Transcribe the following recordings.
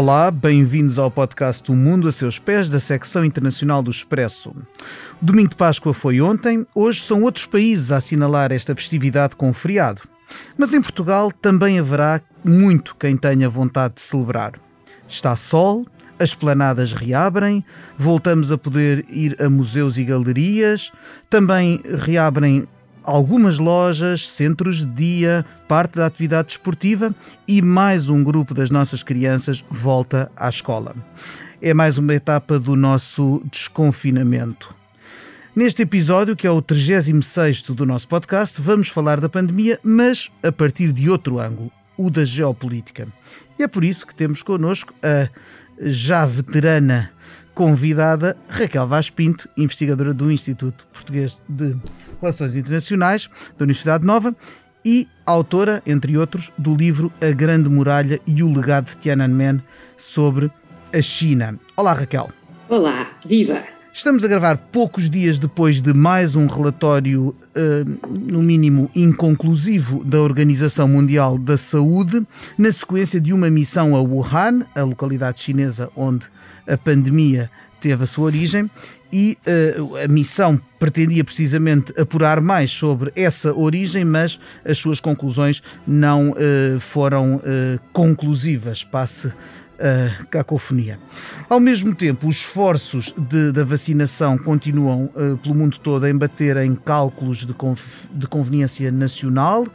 Olá, bem-vindos ao podcast O Mundo a Seus Pés, da secção internacional do Expresso. Domingo de Páscoa foi ontem, hoje são outros países a assinalar esta festividade com feriado. Mas em Portugal também haverá muito quem tenha vontade de celebrar. Está sol, as planadas reabrem, voltamos a poder ir a museus e galerias, também reabrem algumas lojas, centros de dia, parte da atividade esportiva e mais um grupo das nossas crianças volta à escola. É mais uma etapa do nosso desconfinamento. Neste episódio, que é o 36 do nosso podcast, vamos falar da pandemia, mas a partir de outro ângulo, o da geopolítica. E é por isso que temos connosco a já veterana convidada Raquel Vaz Pinto, investigadora do Instituto Português de Relações Internacionais da Universidade Nova e autora, entre outros, do livro A Grande Muralha e o Legado de Tiananmen sobre a China. Olá, Raquel. Olá, viva! Estamos a gravar poucos dias depois de mais um relatório, uh, no mínimo inconclusivo, da Organização Mundial da Saúde, na sequência de uma missão a Wuhan, a localidade chinesa onde a pandemia teve a sua origem, e uh, a missão pretendia precisamente apurar mais sobre essa origem, mas as suas conclusões não uh, foram conclusivas. Passe a cacofonia. Ao mesmo tempo, os esforços de, da vacinação continuam uh, pelo mundo todo a embater em cálculos de, de conveniência nacional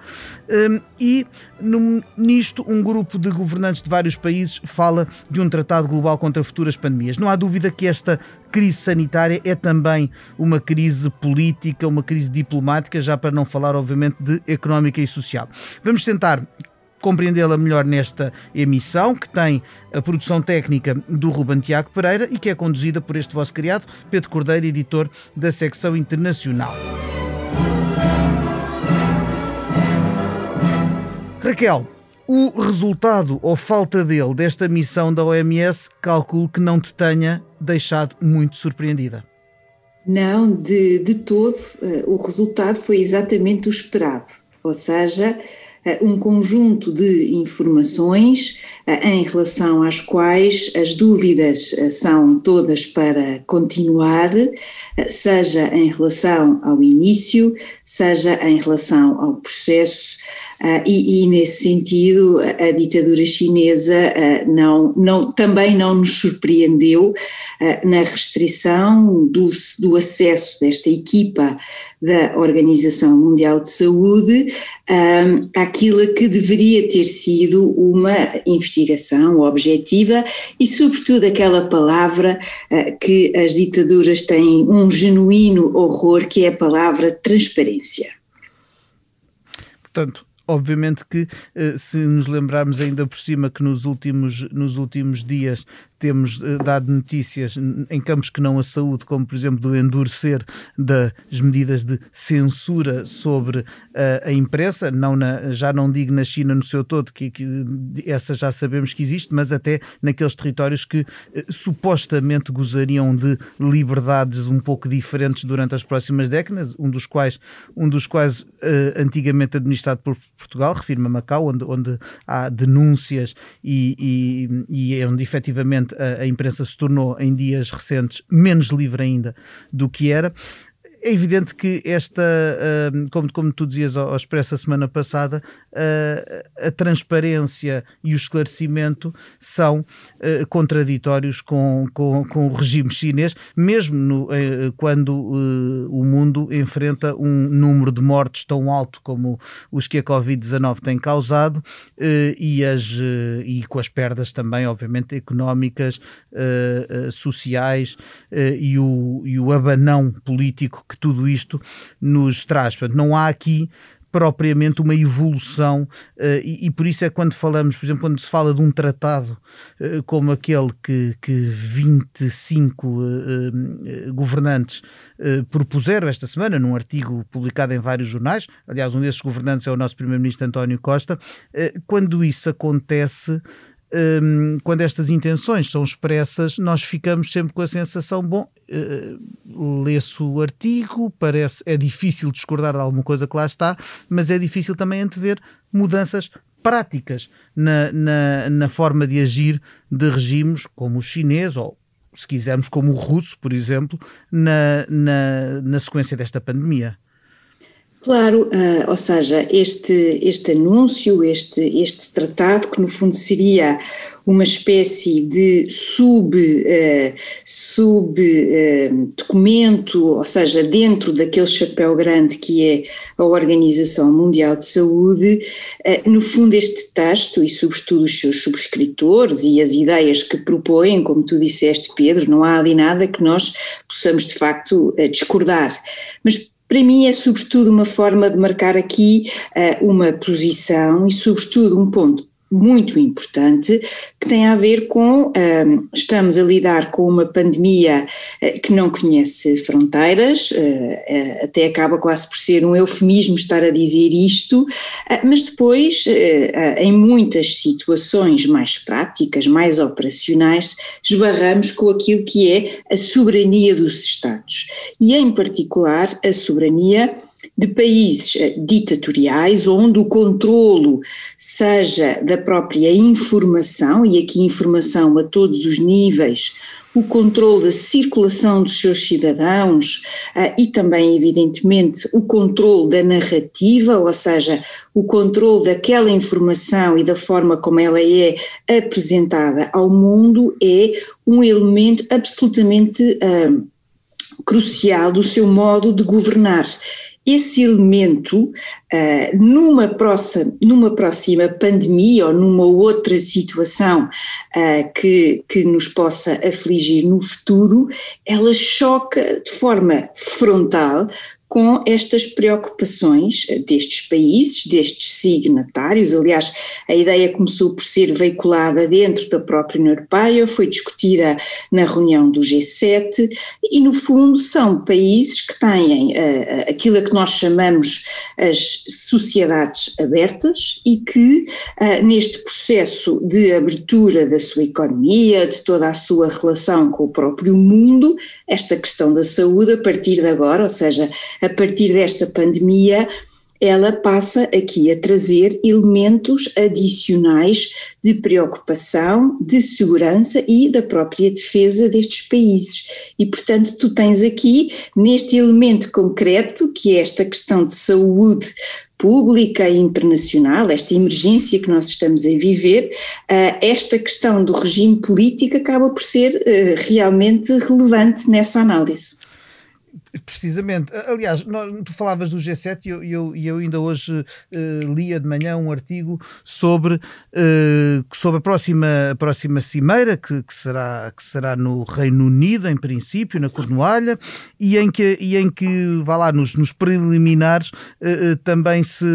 um, e no, nisto um grupo de governantes de vários países fala de um tratado global contra futuras pandemias. Não há dúvida que esta crise sanitária é também uma crise política, uma crise diplomática, já para não falar, obviamente, de económica e social. Vamos tentar compreendê-la melhor nesta emissão, que tem a produção técnica do Ruben Tiago Pereira e que é conduzida por este vosso criado, Pedro Cordeiro, editor da secção internacional. Raquel, o resultado ou falta dele desta missão da OMS, calculo que não te tenha deixado muito surpreendida. Não, de, de todo. Eh, o resultado foi exatamente o esperado. Ou seja, um conjunto de informações eh, em relação às quais as dúvidas eh, são todas para continuar, seja em relação ao início, seja em relação ao processo. E, e, nesse sentido a ditadura chinesa não, não, também não nos surpreendeu na restrição do, do acesso desta equipa da Organização Mundial de Saúde um, àquilo que deveria ter sido uma investigação objetiva e, sobretudo, aquela palavra uh, que as ditaduras têm um genuíno horror, que é a palavra transparência. Portanto, Obviamente que eh, se nos lembrarmos ainda por cima que nos últimos, nos últimos dias temos uh, dado notícias em campos que não a saúde, como por exemplo do endurecer das medidas de censura sobre uh, a imprensa, não na, já não digo na China no seu todo, que, que, essa já sabemos que existe, mas até naqueles territórios que uh, supostamente gozariam de liberdades um pouco diferentes durante as próximas décadas, um dos quais, um dos quais antigamente administrado por Portugal, refiro-me a Macau, onde, onde há denúncias e, e, e é onde efetivamente a, a imprensa se tornou em dias recentes menos livre ainda do que era. É evidente que esta, como, como tu dizias ao, Expresso a semana passada, a transparência e o esclarecimento são eh, contraditórios com, com, com, o regime chinês, mesmo no, eh, quando eh, o mundo enfrenta um número de mortes tão alto como os que a Covid-19 tem causado e, as, e com as perdas também, obviamente, económicas, sociais e o, e o abanão político que tudo isto nos traz. Portanto, não há aqui propriamente uma evolução, uh, e, por isso é quando falamos, por exemplo, quando se fala de um tratado uh, como aquele que, que 25 uh, governantes propuseram esta semana, num artigo publicado em vários jornais, aliás, um desses governantes é o nosso Primeiro-Ministro António Costa, quando isso acontece um, quando estas intenções são expressas, nós ficamos sempre com a sensação, bom, uh, lê-se o artigo, parece, é difícil discordar de alguma coisa que lá está, mas é difícil também antever mudanças práticas na, na, na forma de agir de regimes como o chinês ou se quisermos, como o russo, por exemplo, na, na, na sequência desta pandemia. Claro, uh, ou seja, este, este anúncio, este, este tratado, que no fundo seria uma espécie de sub, uh, sub uh, documento, ou seja, dentro daquele chapéu grande que é a Organização Mundial de Saúde, no fundo este texto e sobretudo os seus subscritores e as ideias que propõem, como tu disseste Pedro, não há ali nada que nós possamos de facto discordar, mas para mim é sobretudo uma forma de marcar aqui uh, uma posição e sobretudo um ponto muito importante que tem a ver com uh, estamos a lidar com uma pandemia uh, que não conhece fronteiras, uh, até acaba quase por ser um eufemismo estar a dizer isto, mas depois em muitas situações mais práticas, mais operacionais, esbarramos com aquilo que é a soberania dos Estados. E em particular a soberania de países eh, ditatoriais, onde o controlo seja da própria informação, e aqui informação a todos os níveis, o controle da circulação dos seus cidadãos uh, e também, evidentemente, o controle da narrativa, ou seja, o controle daquela informação e da forma como ela é apresentada ao mundo, é um elemento absolutamente uh, crucial do seu modo de governar esse elemento, uh, numa, próxima, numa próxima pandemia ou numa outra situação uh, que, que nos possa afligir no futuro, ela choca de forma frontal com estas preocupações destes países, destes signatários. Aliás, a ideia começou por ser veiculada dentro da própria União Europeia, foi discutida na reunião do G7 e, no fundo, são países que têm uh, aquilo a que nós chamamos as sociedades abertas e que, uh, neste processo de abertura da sua economia, de toda a sua relação com o próprio mundo, esta questão da saúde, a partir de agora, ou seja, a partir desta pandemia, ela passa aqui a trazer elementos adicionais de preocupação, de segurança e da própria defesa destes países. E, portanto, tu tens aqui, neste elemento concreto, que é esta questão de saúde pública e internacional, esta emergência que nós estamos a viver, eh, esta questão do regime político acaba por ser eh, realmente relevante nessa análise. Precisamente. Aliás, tu falavas do G7 e eu, eu, eu ainda hoje uh, lia de manhã um artigo sobre, uh, sobre a, próxima, a próxima cimeira, que, que, será, que será no Reino Unido, em princípio, na Cornualha, e em que, e em que vá lá, nos, nos preliminares, uh, também se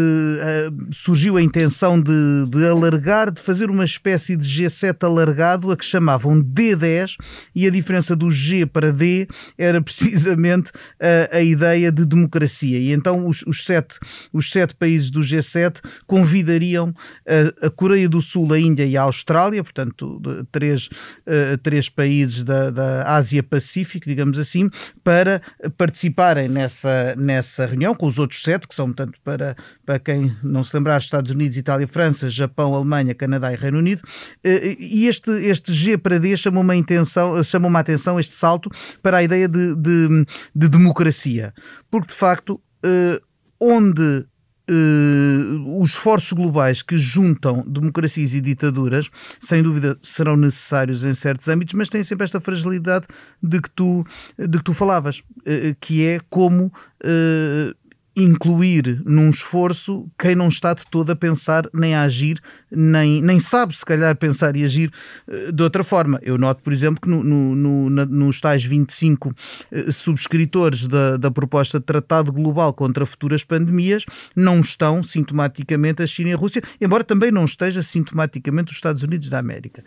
surgiu a intenção de, de alargar, de fazer uma espécie de G7 alargado, a que chamavam D10, e a diferença do G para D era precisamente a, a ideia de democracia. E então os, os, sete, os sete países do G7 convidariam a, a Coreia do Sul, a Índia e a Austrália, portanto, três, uh, três países da, da Ásia-Pacífico, digamos assim, para participarem nessa, nessa reunião com os outros sete, que são, portanto, para, para quem não se lembrar, Estados Unidos, Itália, França, Japão, Alemanha, Canadá e Reino Unido. Uh, e este, este G para D chamou uma, intenção, chamou uma atenção, este salto, para a ideia de, de, de democracia. Porque, de facto, uh, onde Uh, os esforços globais que juntam democracias e ditaduras, sem dúvida, serão necessários em certos âmbitos, mas têm sempre esta fragilidade de que tu, de que tu falavas, uh, que é como uh, incluir num esforço quem não está de todo a pensar nem a agir, nem, nem sabe se calhar pensar e agir uh, de outra forma. Eu noto, por exemplo, que no, no, no, nos tais 25 uh, subscritores da, da proposta de Tratado Global contra futuras pandemias não estão sintomaticamente a China e a Rússia, embora também não esteja sintomaticamente os Estados Unidos da América.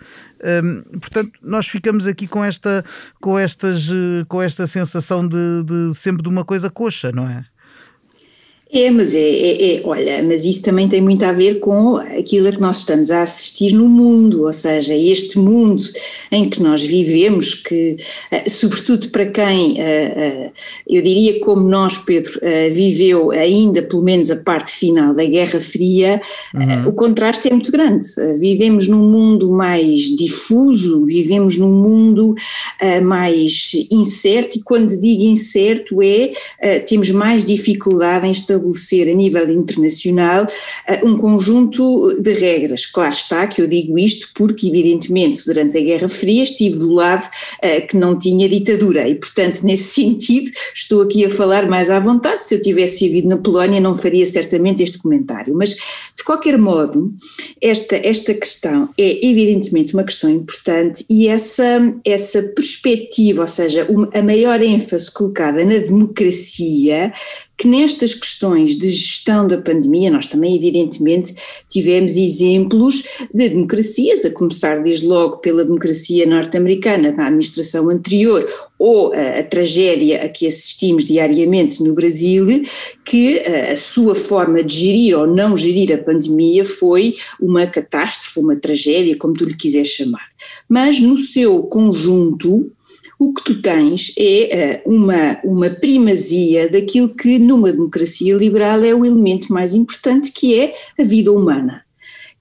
Um, portanto, nós ficamos aqui com esta, com estas, uh, com esta sensação de, de sempre de uma coisa coxa, não é? É, mas é, é, é, olha, mas isso também tem muito a ver com aquilo a que nós estamos a assistir no mundo, ou seja, este mundo em que nós vivemos, que eh, sobretudo para quem, eh, eh, eu diria como nós, Pedro, viveu ainda pelo menos a parte final da Guerra Fria, uhum. o contraste é muito grande. Vivemos num mundo mais difuso, vivemos num mundo mais incerto, e quando digo incerto é, temos mais dificuldade em estabelecer estabelecer a nível internacional uh, um conjunto de regras. Claro está que eu digo isto porque, evidentemente, durante a Guerra Fria estive do lado uh, que não tinha ditadura e, portanto, nesse sentido, estou aqui a falar mais à vontade. Se eu tivesse vivido na Polónia, não faria certamente este comentário. Mas, de qualquer modo, esta, esta questão é evidentemente uma questão importante e essa, essa perspectiva, ou seja, uma, a maior ênfase colocada na democracia, que nestas questões de gestão da pandemia, nós também, evidentemente, tivemos exemplos de democracias, a começar desde logo pela democracia norte-americana na administração anterior, ou a, a, tragédia a que assistimos diariamente no Brasil, que a, a sua forma de gerir ou não gerir a pandemia foi uma catástrofe, uma tragédia, como tu lhe quiseres chamar. Mas no seu conjunto, o que tu tens é uh, uma, uma primazia daquilo que numa democracia liberal é o elemento mais importante, que é a vida humana.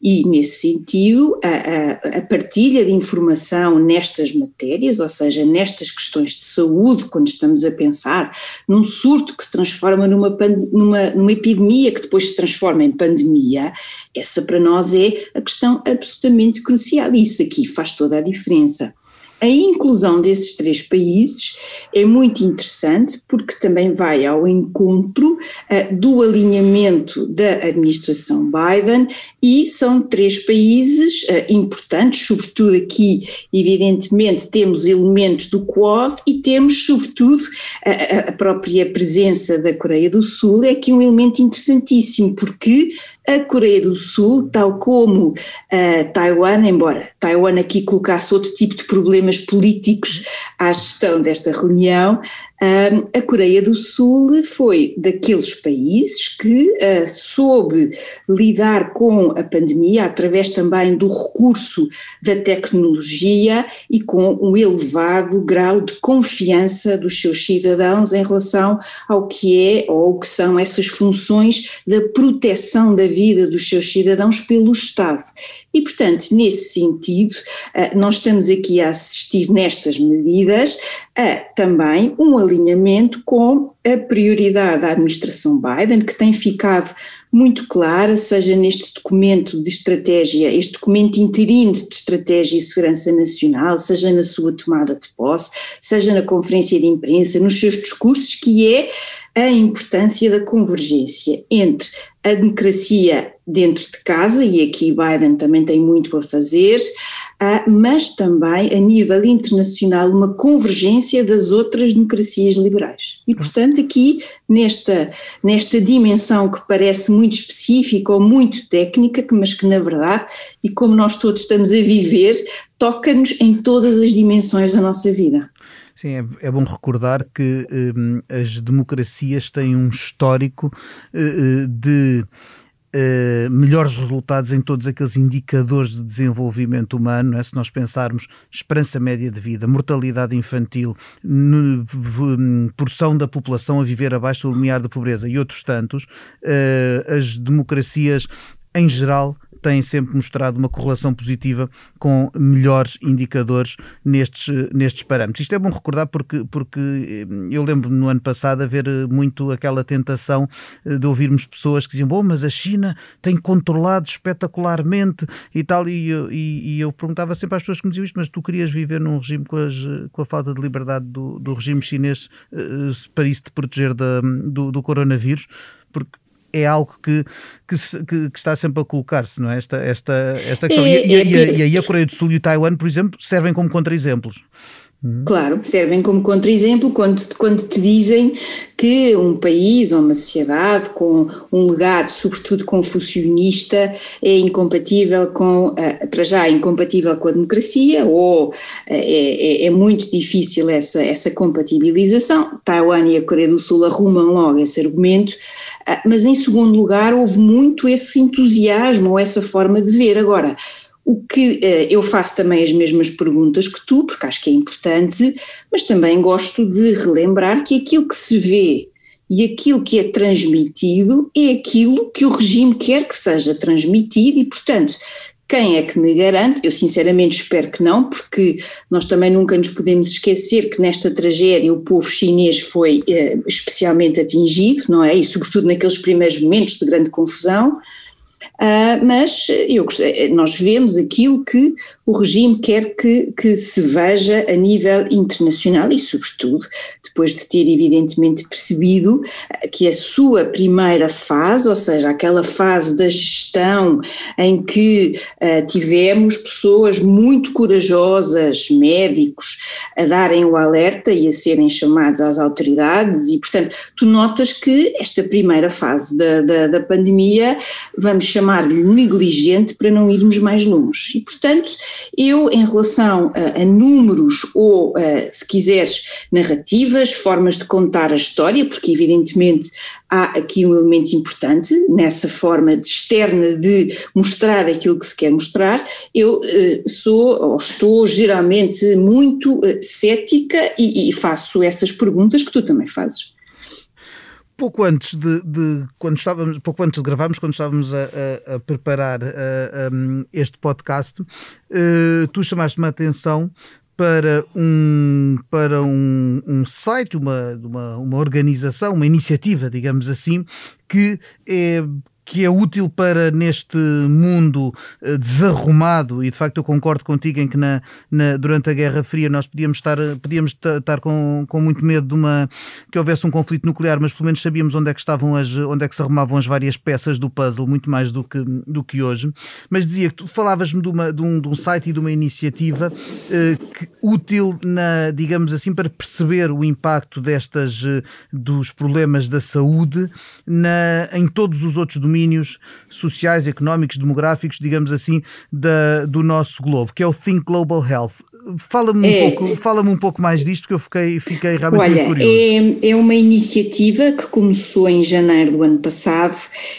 E, nesse sentido, a, a, a, partilha de informação nestas matérias, ou seja, nestas questões de saúde, quando estamos a pensar num surto que se transforma numa, numa, numa epidemia que depois se transforma em pandemia, essa para nós é a questão absolutamente crucial. E isso aqui faz toda a diferença. A inclusão desses três países é muito interessante porque também vai ao encontro uh, do alinhamento da administração Biden e são três países uh, importantes, sobretudo aqui, evidentemente, temos elementos do Quad e temos, sobretudo, a, a própria presença da Coreia do Sul, é aqui um elemento interessantíssimo porque a Coreia do Sul, tal como a Taiwan, embora Taiwan aqui colocasse outro tipo de problemas políticos à gestão desta reunião, a Coreia do Sul foi daqueles países que uh, soube lidar com a pandemia através também do recurso da tecnologia e com um elevado grau de confiança dos seus cidadãos em relação ao que é ou que são essas funções da proteção da vida dos seus cidadãos pelo Estado. E, portanto, nesse sentido, uh, nós estamos aqui a assistir nestas medidas a também um alinhamento com a prioridade da administração Biden, que tem ficado muito clara, seja neste documento de estratégia, este documento interino de estratégia e segurança nacional, seja na sua tomada de posse, seja na conferência de imprensa, nos seus discursos, que é a importância da convergência entre a democracia dentro de casa, e aqui Biden também tem muito a fazer, mas também a nível internacional uma convergência das outras democracias liberais. E portanto aqui nesta, nesta dimensão que parece muito específica ou muito técnica, mas que na verdade, e como nós todos estamos a viver, toca-nos em todas as dimensões da nossa vida. Sim, é, é, bom recordar que um, as democracias têm um histórico uh, de Uh, melhores resultados em todos aqueles indicadores de desenvolvimento humano, é? se nós pensarmos esperança média de vida, mortalidade infantil, porção da população a viver abaixo do limiar da pobreza e outros tantos, uh, as democracias em geral têm sempre mostrado uma correlação positiva com melhores indicadores nestes, nestes parâmetros. Isto é bom recordar porque, porque eh, eu lembro no ano passado haver eh, muito aquela tentação eh, de ouvirmos pessoas que diziam, bom, mas a China tem controlado espetacularmente e tal, e, e, e eu perguntava sempre às pessoas que me diziam isto, mas tu querias viver num regime com, as, com a falta de liberdade do, do regime chinês para isso te proteger da, do, do coronavírus? Porque é algo que, que, que, que, está sempre a colocar-se, não é? Esta, esta, esta questão. É, e, e, e, e, aí a Coreia do Sul e o Taiwan, por exemplo, servem como contra-exemplos. Uhum. Claro, servem como contra-exemplo quando, quando te dizem que um país ou uma sociedade com um legado, sobretudo confucionista, é incompatível com, eh, para já, incompatível com a democracia ou eh, é, é, é muito difícil essa, essa compatibilização. Taiwan e a Coreia do Sul arrumam logo esse argumento, eh, mas em segundo lugar houve muito esse entusiasmo ou essa forma de ver. Agora, o que eh, eu faço também as mesmas perguntas que tu, porque acho que é importante, mas também gosto de relembrar que aquilo que se vê e aquilo que é transmitido é aquilo que o regime quer que seja transmitido e, portanto, quem é que me garante? Eu sinceramente espero que não, porque nós também nunca nos podemos esquecer que nesta tragédia o povo chinês foi eh, especialmente atingido, não é? E sobretudo naqueles primeiros momentos de grande confusão. Uh, mas eu, nós vemos aquilo que o regime quer que, que se veja a nível internacional e, sobretudo, depois de ter evidentemente percebido que a sua primeira fase, ou seja, aquela fase da gestão em que uh, tivemos pessoas muito corajosas, médicos, a darem o alerta e a serem chamados às autoridades, e portanto, tu notas que esta primeira fase da, da, da pandemia, vamos chamar-lhe negligente para não irmos mais longe. E portanto, eu, em relação a, a números ou, a, se quiseres, narrativas, formas de contar a história, porque evidentemente há aqui um elemento importante nessa forma de externa de mostrar aquilo que se quer mostrar. Eu eh, sou ou estou geralmente muito eh, cética e, e faço essas perguntas que tu também fazes pouco antes de, de, quando estávamos, pouco antes de gravarmos, quando estávamos a, a, a preparar a, este podcast, uh, tu chamaste-me a atenção para um, para um, um site, uma, uma, uma organização, uma iniciativa, digamos assim, que é que é útil para neste mundo eh, desarrumado, e de facto eu concordo contigo em que na, na, durante a Guerra Fria nós podíamos estar, podíamos estar com, com muito medo de uma, que houvesse um conflito nuclear, mas pelo menos sabíamos onde é que estavam as, onde é que se arrumavam as várias peças do puzzle, muito mais do que, do que hoje. Mas dizia que tu falavas-me de, uma, de, um, de um site e de uma iniciativa eh, que, útil, na, digamos assim, para perceber o impacto destas, eh, dos problemas da saúde na, em todos os outros domínios domínios sociais, económicos, demográficos, digamos assim, da, do nosso globo, que é o Think Global Health. Fala-me é, um, pouco, fala um pouco mais disto, porque eu fiquei, fiquei realmente olha, curioso. É, é uma iniciativa que começou em janeiro do ano passado.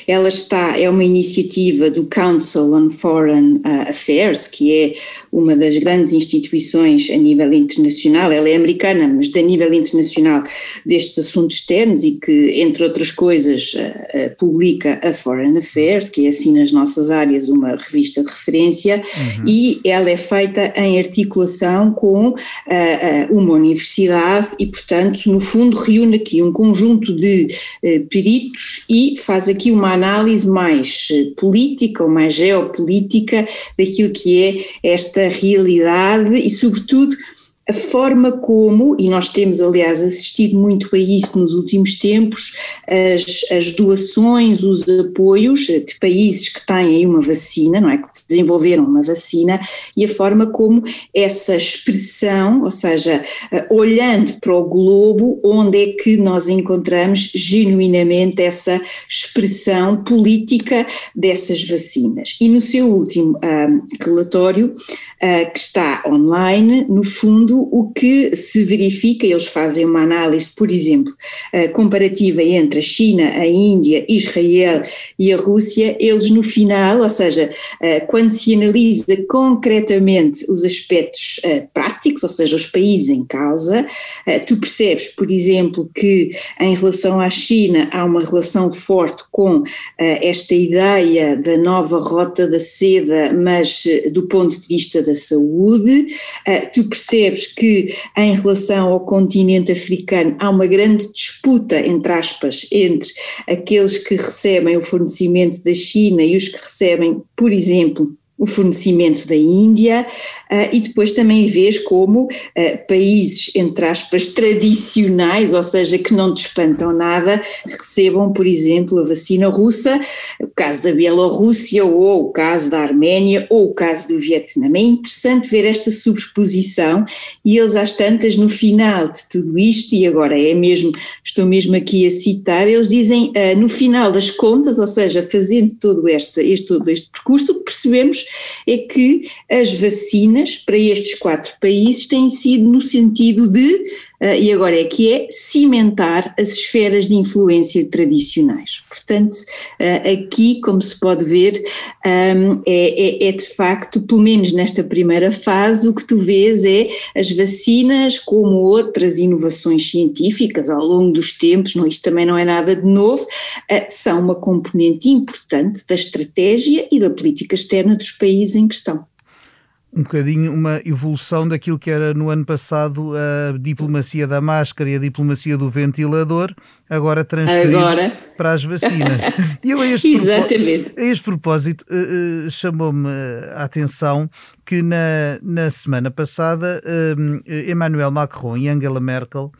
Ela está, é uma iniciativa do Council on Foreign uh, Affairs, que é uma das grandes instituições a nível internacional. Ela é americana, mas a nível internacional destes assuntos externos e que, entre outras coisas, uh, uh, publica a Foreign Affairs, que é assim nas nossas áreas uma revista de referência, uhum. e ela é feita em articulação com uh, uma universidade e, portanto, no fundo, reúne aqui um conjunto de uh, peritos e faz aqui uma análise mais política ou mais geopolítica daquilo que é esta realidade e, sobretudo, a forma como, e nós temos aliás assistido muito a isso nos últimos tempos, as, as doações, os apoios de países que têm uma vacina, não é? Que desenvolveram uma vacina, e a forma como essa expressão, ou seja, eh, olhando para o globo, onde é que nós encontramos genuinamente essa expressão política dessas vacinas. E no seu último um, relatório, uh, que está online, no fundo, o que se verifica, eles fazem uma análise, por exemplo, comparativa entre a China, a Índia, Israel e a Rússia, eles no final, ou seja, quando se analisa concretamente os aspectos práticos, ou seja, os países em causa, tu percebes, por exemplo, que em relação à China há uma relação forte com esta ideia da nova rota da seda, mas do ponto de vista da saúde, tu percebes que em relação ao continente africano há uma grande disputa, entre aspas, entre aqueles que recebem o fornecimento da China e os que recebem, por exemplo, o fornecimento da Índia, e depois também vês como países, entre aspas, tradicionais, ou seja, que não te espantam nada, recebam, por exemplo, a vacina russa, o caso da Bielorrússia, ou o caso da Arménia, ou o caso do Vietnã. É interessante ver esta sobreposição e eles às tantas, no final de tudo isto, e agora é mesmo, estou mesmo aqui a citar, eles dizem, uh, no final das contas, ou seja, fazendo todo este, este, todo este percurso, o que percebemos é que as vacinas para estes quatro países têm sido no sentido de uh, e agora é que é cimentar as esferas de influência tradicionais. Portanto, uh, aqui, como se pode ver, um, é, é, é, de facto, pelo menos nesta primeira fase, o que tu vês é as vacinas, como outras inovações científicas ao longo dos tempos, não, isto também não é nada de novo, uh, são uma componente importante da estratégia e da política externa dos países em questão um bocadinho uma evolução daquilo que era no ano passado a diplomacia da máscara e a diplomacia do ventilador, agora transferido agora. para as vacinas. e eu a este Exatamente. a este propósito uh, uh, chamou-me a atenção que na, na semana passada uh, Emmanuel Macron e Angela Merkel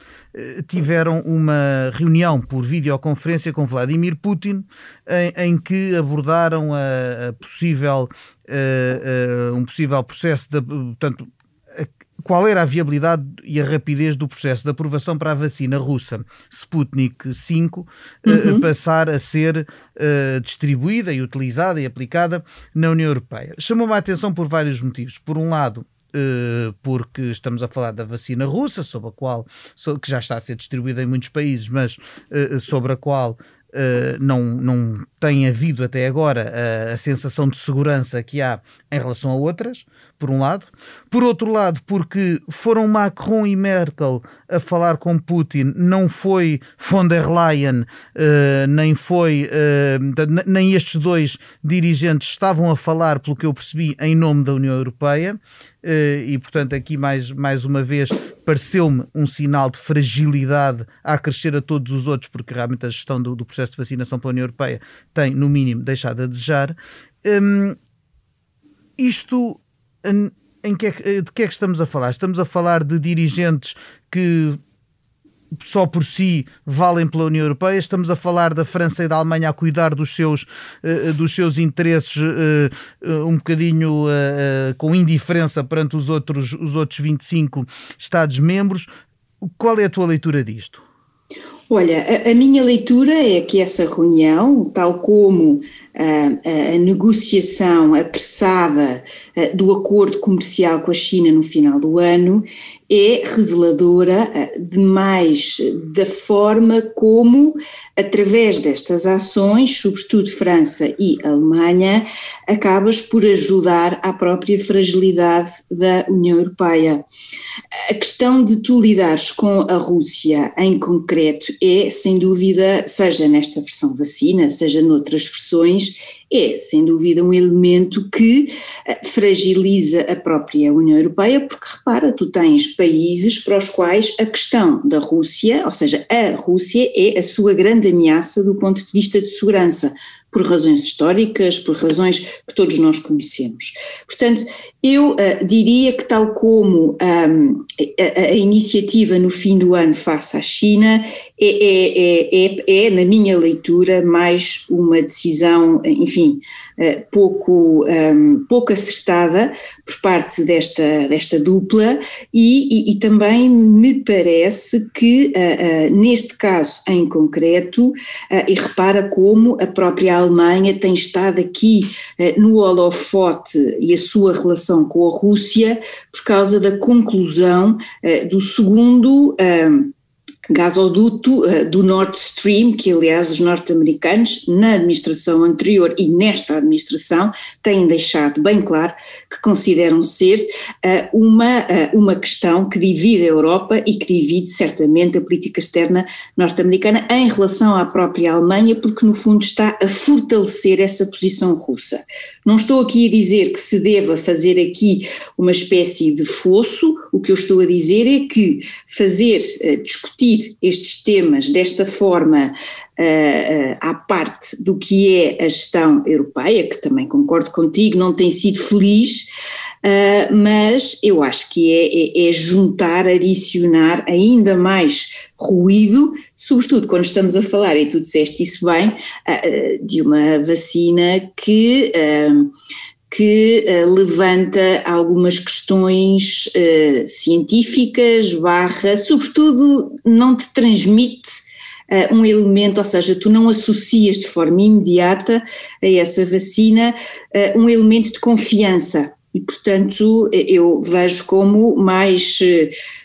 tiveram uma reunião por videoconferência com Vladimir Putin em, em que abordaram a, a possível uh, uh, um possível processo de, portanto, qual era a viabilidade e a rapidez do processo de aprovação para a vacina russa Sputnik 5 eh, uhum. uh, passar a ser uh, distribuída e utilizada e aplicada na União Europeia. Chamou-me a atenção por vários motivos. Por um lado, uh, porque estamos a falar da vacina russa, sobre a qual, que já está a ser distribuída em muitos países, mas sobre a qual Uh, não, não tem havido até agora a, a, sensação de segurança que há em relação a outras, por um lado. Por outro lado, porque foram Macron e Merkel a falar com Putin, não foi von der Leyen, uh, nem foi, uh, nem estes dois dirigentes estavam a falar, pelo que eu percebi, em nome da União Europeia. E portanto aqui mais, mais uma vez pareceu-me um sinal de fragilidade a crescer a todos os outros, porque realmente a gestão do, do processo de vacinação pela União Europeia tem, no mínimo, deixado a desejar. Um, isto em que é, de que é que estamos a falar? Estamos a falar de dirigentes que só por si valem pela União Europeia. Estamos a falar da França e da Alemanha a cuidar dos seus, uh, dos seus interesses uh, um bocadinho com indiferença perante os outros, os outros 25 Estados-membros. Qual é a tua leitura disto? Olha, a, a, minha leitura é que essa reunião, tal como a, a negociação apressada do acordo comercial com a China no final do ano é reveladora demais da forma como, através destas ações, sobretudo França e Alemanha, acabas por ajudar à própria fragilidade da União Europeia. A questão de tu lidares com a Rússia em concreto é, sem dúvida, seja nesta versão vacina, seja noutras versões, é, sem dúvida, um elemento que eh, fragiliza a própria União Europeia, porque repara, tu tens países para os quais a questão da Rússia, ou seja, a Rússia é a sua grande ameaça do ponto de vista de segurança por razões históricas, por razões que todos nós conhecemos. Portanto, eu uh, diria que, tal como um, a, a, iniciativa no fim do ano face à China, é, é, é, é, na minha leitura, mais uma decisão, enfim, uh, pouco, um, pouco acertada por parte desta, desta dupla, e, e, e também me parece que, uh, neste caso em concreto, e repara como a própria Alemanha tem estado aqui no holofote e a sua relação com a Rússia por causa da conclusão uh, do segundo uh, gasoduto uh, do Nord Stream, que aliás os norte-americanos, na administração anterior e nesta administração, têm deixado bem claro que consideram ser uh, uma, uh, uma questão que divide a Europa e que divide certamente a política externa norte-americana em relação à própria Alemanha, porque no fundo está a fortalecer essa posição russa. Não estou aqui a dizer que se deva fazer aqui uma espécie de fosso, o que eu estou a dizer é que fazer, discutir discutir estes temas desta forma uh, uh, à parte do que é a gestão europeia, que também concordo contigo, não tem sido feliz, uh, mas eu acho que é, é, é, juntar, adicionar ainda mais ruído, sobretudo quando estamos a falar, e tu disseste isso bem, de uma vacina que que uh, levanta algumas questões uh, científicas, barra, sobretudo não te transmite uh, um elemento, ou seja, tu não associas de forma imediata a essa vacina um elemento de confiança. E, portanto, eu vejo como mais,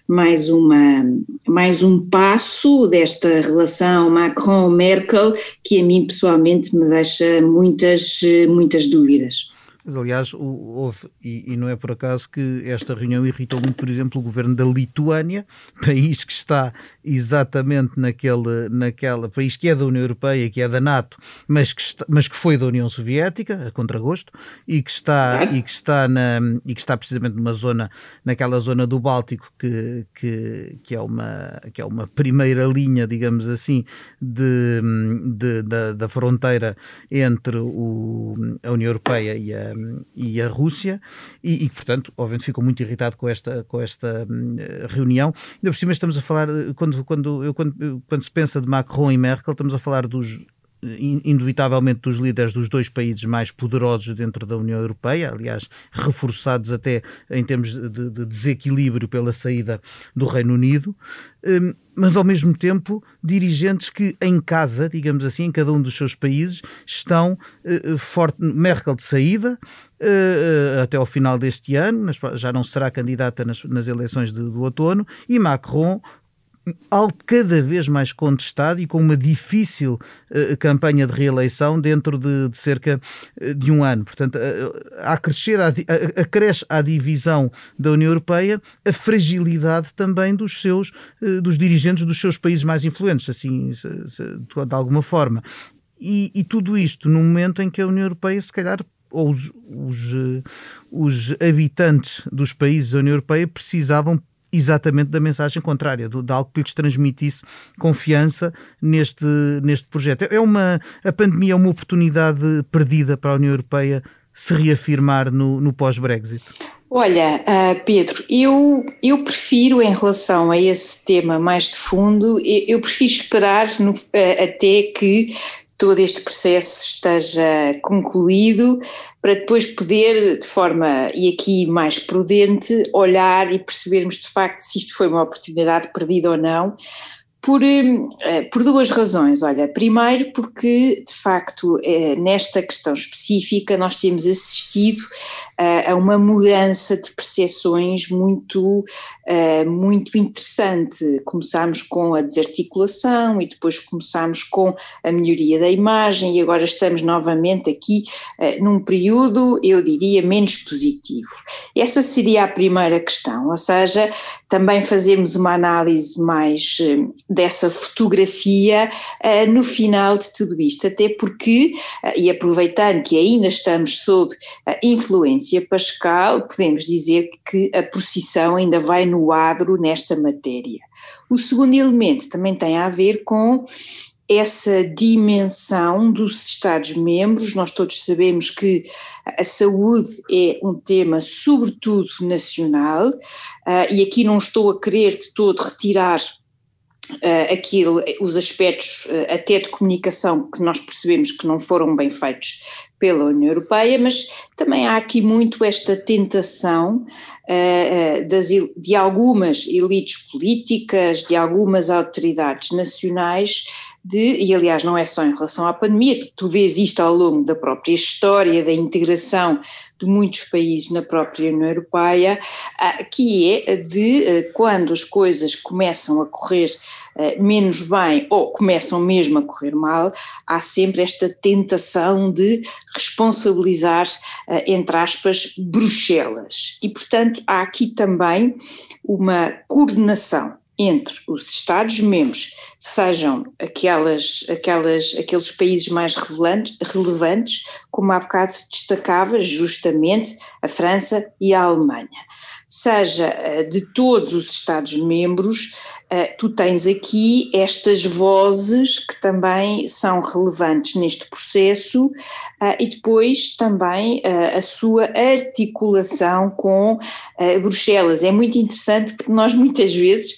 mais, uma, mais um passo desta relação Macron-Merkel que a mim pessoalmente me deixa muitas, muitas dúvidas. Aliás, houve, e, e, não é por acaso que esta reunião irritou muito, por exemplo, o governo da Lituânia, país que está exatamente naquele, naquela, país que é da União Europeia, que é da NATO, mas que, está, mas que foi da União Soviética, a contragosto, e que está, e que está, na, e que está precisamente numa zona, naquela zona do Báltico, que, que, que, é, uma, que é uma primeira linha, digamos assim, de, de da, da fronteira entre o, a União Europeia e a e a Rússia, e, e, portanto, obviamente, ficou muito irritado com esta, com esta hum, reunião. Ainda por cima, estamos a falar, quando, quando, eu, quando, quando se pensa de Macron e Merkel, estamos a falar dos indubitavelmente dos líderes dos dois países mais poderosos dentro da União Europeia, aliás, reforçados até em termos de, de desequilíbrio pela saída do Reino Unido, hum, mas ao mesmo tempo dirigentes que em casa, digamos assim, em cada um dos seus países, estão eh, eh, forte, Merkel de saída, Uh, até ao final deste ano, já não será candidata nas, nas eleições de, do outono, e Macron algo cada vez mais contestado e com uma difícil uh, campanha de reeleição dentro de, de, cerca eh, de um ano. Portanto, uh, a crescer, a, a, acresce à divisão da União Europeia a fragilidade também dos seus, uh, dos dirigentes dos seus países mais influentes, assim, se, se, de alguma forma. E, e, tudo isto num momento em que a União Europeia, se calhar, ou os, os, os habitantes dos países da União Europeia precisavam exatamente da mensagem contrária, de, de, algo que lhes transmitisse confiança neste, neste projeto. É uma, a pandemia é uma oportunidade perdida para a União Europeia se reafirmar no, no pós-Brexit? Olha, uh, Pedro, eu, eu prefiro, em relação a esse tema mais de fundo, eu, eu prefiro esperar no, uh, até que todo este processo esteja concluído para depois poder, de forma, e aqui mais prudente, olhar e percebermos de facto se isto foi uma oportunidade perdida ou não, por, eh, por duas razões. Olha, primeiro, porque de facto eh, nesta questão específica nós temos assistido eh, a uma mudança de percepções muito, muito interessante. Começámos com a desarticulação e depois começámos com a melhoria da imagem e agora estamos novamente aqui num período, eu diria, menos positivo. Essa seria a primeira questão, ou seja, também fazemos uma análise mais dessa fotografia uh, no final de tudo isto, até porque, uh, e aproveitando que ainda estamos sob a influência pascal, podemos dizer que a procissão ainda vai no adro nesta matéria. O segundo elemento também tem a ver com essa dimensão dos Estados-membros. Nós todos sabemos que a saúde é um tema, sobretudo, nacional, uh, e aqui não estou a querer de todo retirar uh, aquilo, os aspectos uh, até de comunicação que nós percebemos que não foram bem feitos pela União Europeia, mas também há aqui muito esta tentação uh, das, de algumas elites políticas, de algumas autoridades nacionais, de, e aliás não é só em relação à pandemia, tu vês isto ao longo da própria história da integração de muitos países na própria União Europeia, ah, que é de ah, quando as coisas começam a correr ah, menos bem ou começam mesmo a correr mal, há sempre esta tentação de responsabilizar, entre aspas, Bruxelas. E, portanto, há aqui também uma coordenação entre os Estados-membros, sejam aquelas, aquelas, aqueles países mais relevantes, como há bocado destacava justamente a França e a Alemanha. seja de todos os Estados-membros, tu tens aqui estas vozes que também são relevantes neste processo e depois também a sua articulação com Bruxelas. É muito interessante porque nós muitas vezes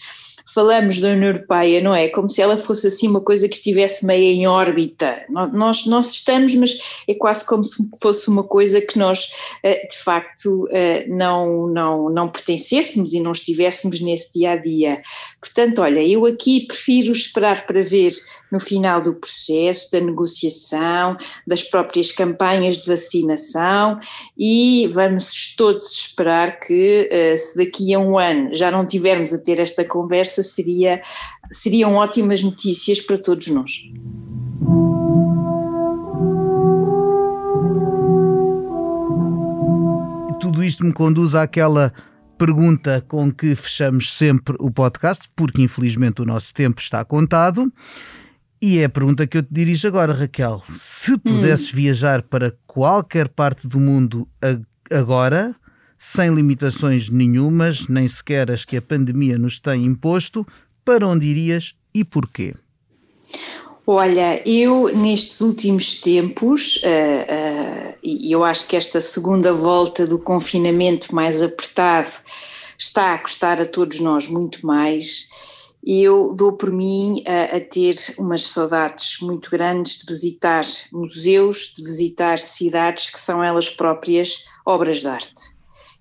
falamos da União Europeia, não é? Como se ela fosse assim uma coisa que estivesse meio em órbita. Nós, nós estamos, mas é quase como se fosse uma coisa que nós, eh, de facto, eh, não, não, não pertencêssemos e não estivéssemos nesse dia a dia. Portanto, olha, eu aqui prefiro esperar para ver no final do processo, da negociação, das próprias campanhas de vacinação e vamos todos esperar que, eh, se daqui a um ano já não tivermos a ter esta conversa, seria, seriam ótimas notícias para todos nós. Tudo isto me conduz àquela pergunta com que fechamos sempre o podcast, porque infelizmente o nosso tempo está contado. E é a pergunta que eu te dirijo agora, Raquel. Se pudesses hum. viajar para qualquer parte do mundo agora, sem limitações nenhumas, nem sequer as que a pandemia nos tem imposto, para onde irias e porquê? Olha, eu nestes últimos tempos, uh, uh, eu acho que esta segunda volta do confinamento mais apertado está a custar a todos nós muito mais. Eu dou por mim a ter umas saudades muito grandes de visitar museus, de visitar cidades que são elas próprias obras de arte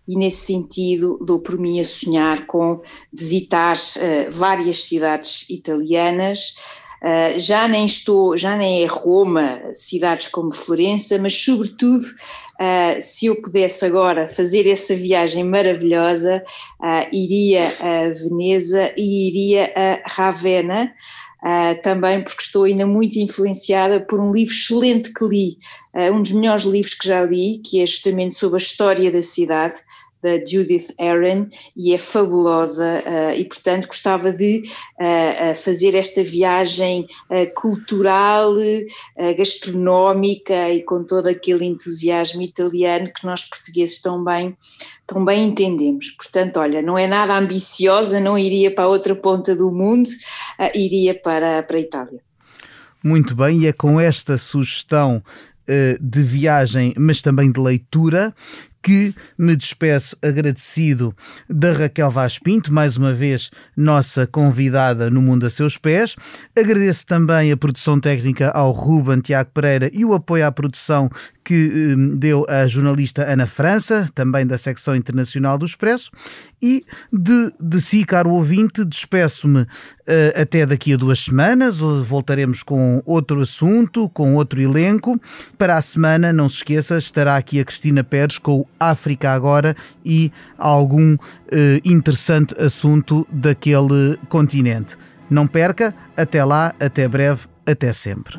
e nesse sentido dou por mim a sonhar com visitar uh, várias cidades italianas. Uh, já nem estou, já nem é Roma, cidades como Florença, mas sobretudo uh, se eu pudesse agora fazer essa viagem maravilhosa, iria a Veneza e iria a Ravenna. Uh, também porque estou ainda muito influenciada por um livro excelente que li, uh, um dos melhores livros que já li, que é justamente sobre a história da cidade, da Judith Aaron e é fabulosa uh, e portanto gostava de uh, fazer esta viagem uh, cultural, gastronómica e com todo aquele entusiasmo italiano que nós portugueses tão bem, tão bem entendemos. Portanto, olha, não é nada ambiciosa, não iria para outra ponta do mundo, iria para, para a Itália. Muito bem, e é com esta sugestão de viagem, mas também de leitura, que me despeço agradecido da Raquel Vaz Pinto, mais uma vez nossa convidada no Mundo a Seus Pés. Agradeço também a produção técnica ao Ruben Tiago Pereira e o apoio à produção que um, deu a jornalista Ana França, também da secção internacional do Expresso. E de, de si, caro ouvinte, despeço-me uh, até daqui a duas semanas. Voltaremos com outro assunto, com outro elenco. Para a semana, não se esqueça, estará aqui a Cristina Pérez com o África Agora e algum uh, interessante assunto daquele continente. Não perca, até lá, até breve, até sempre.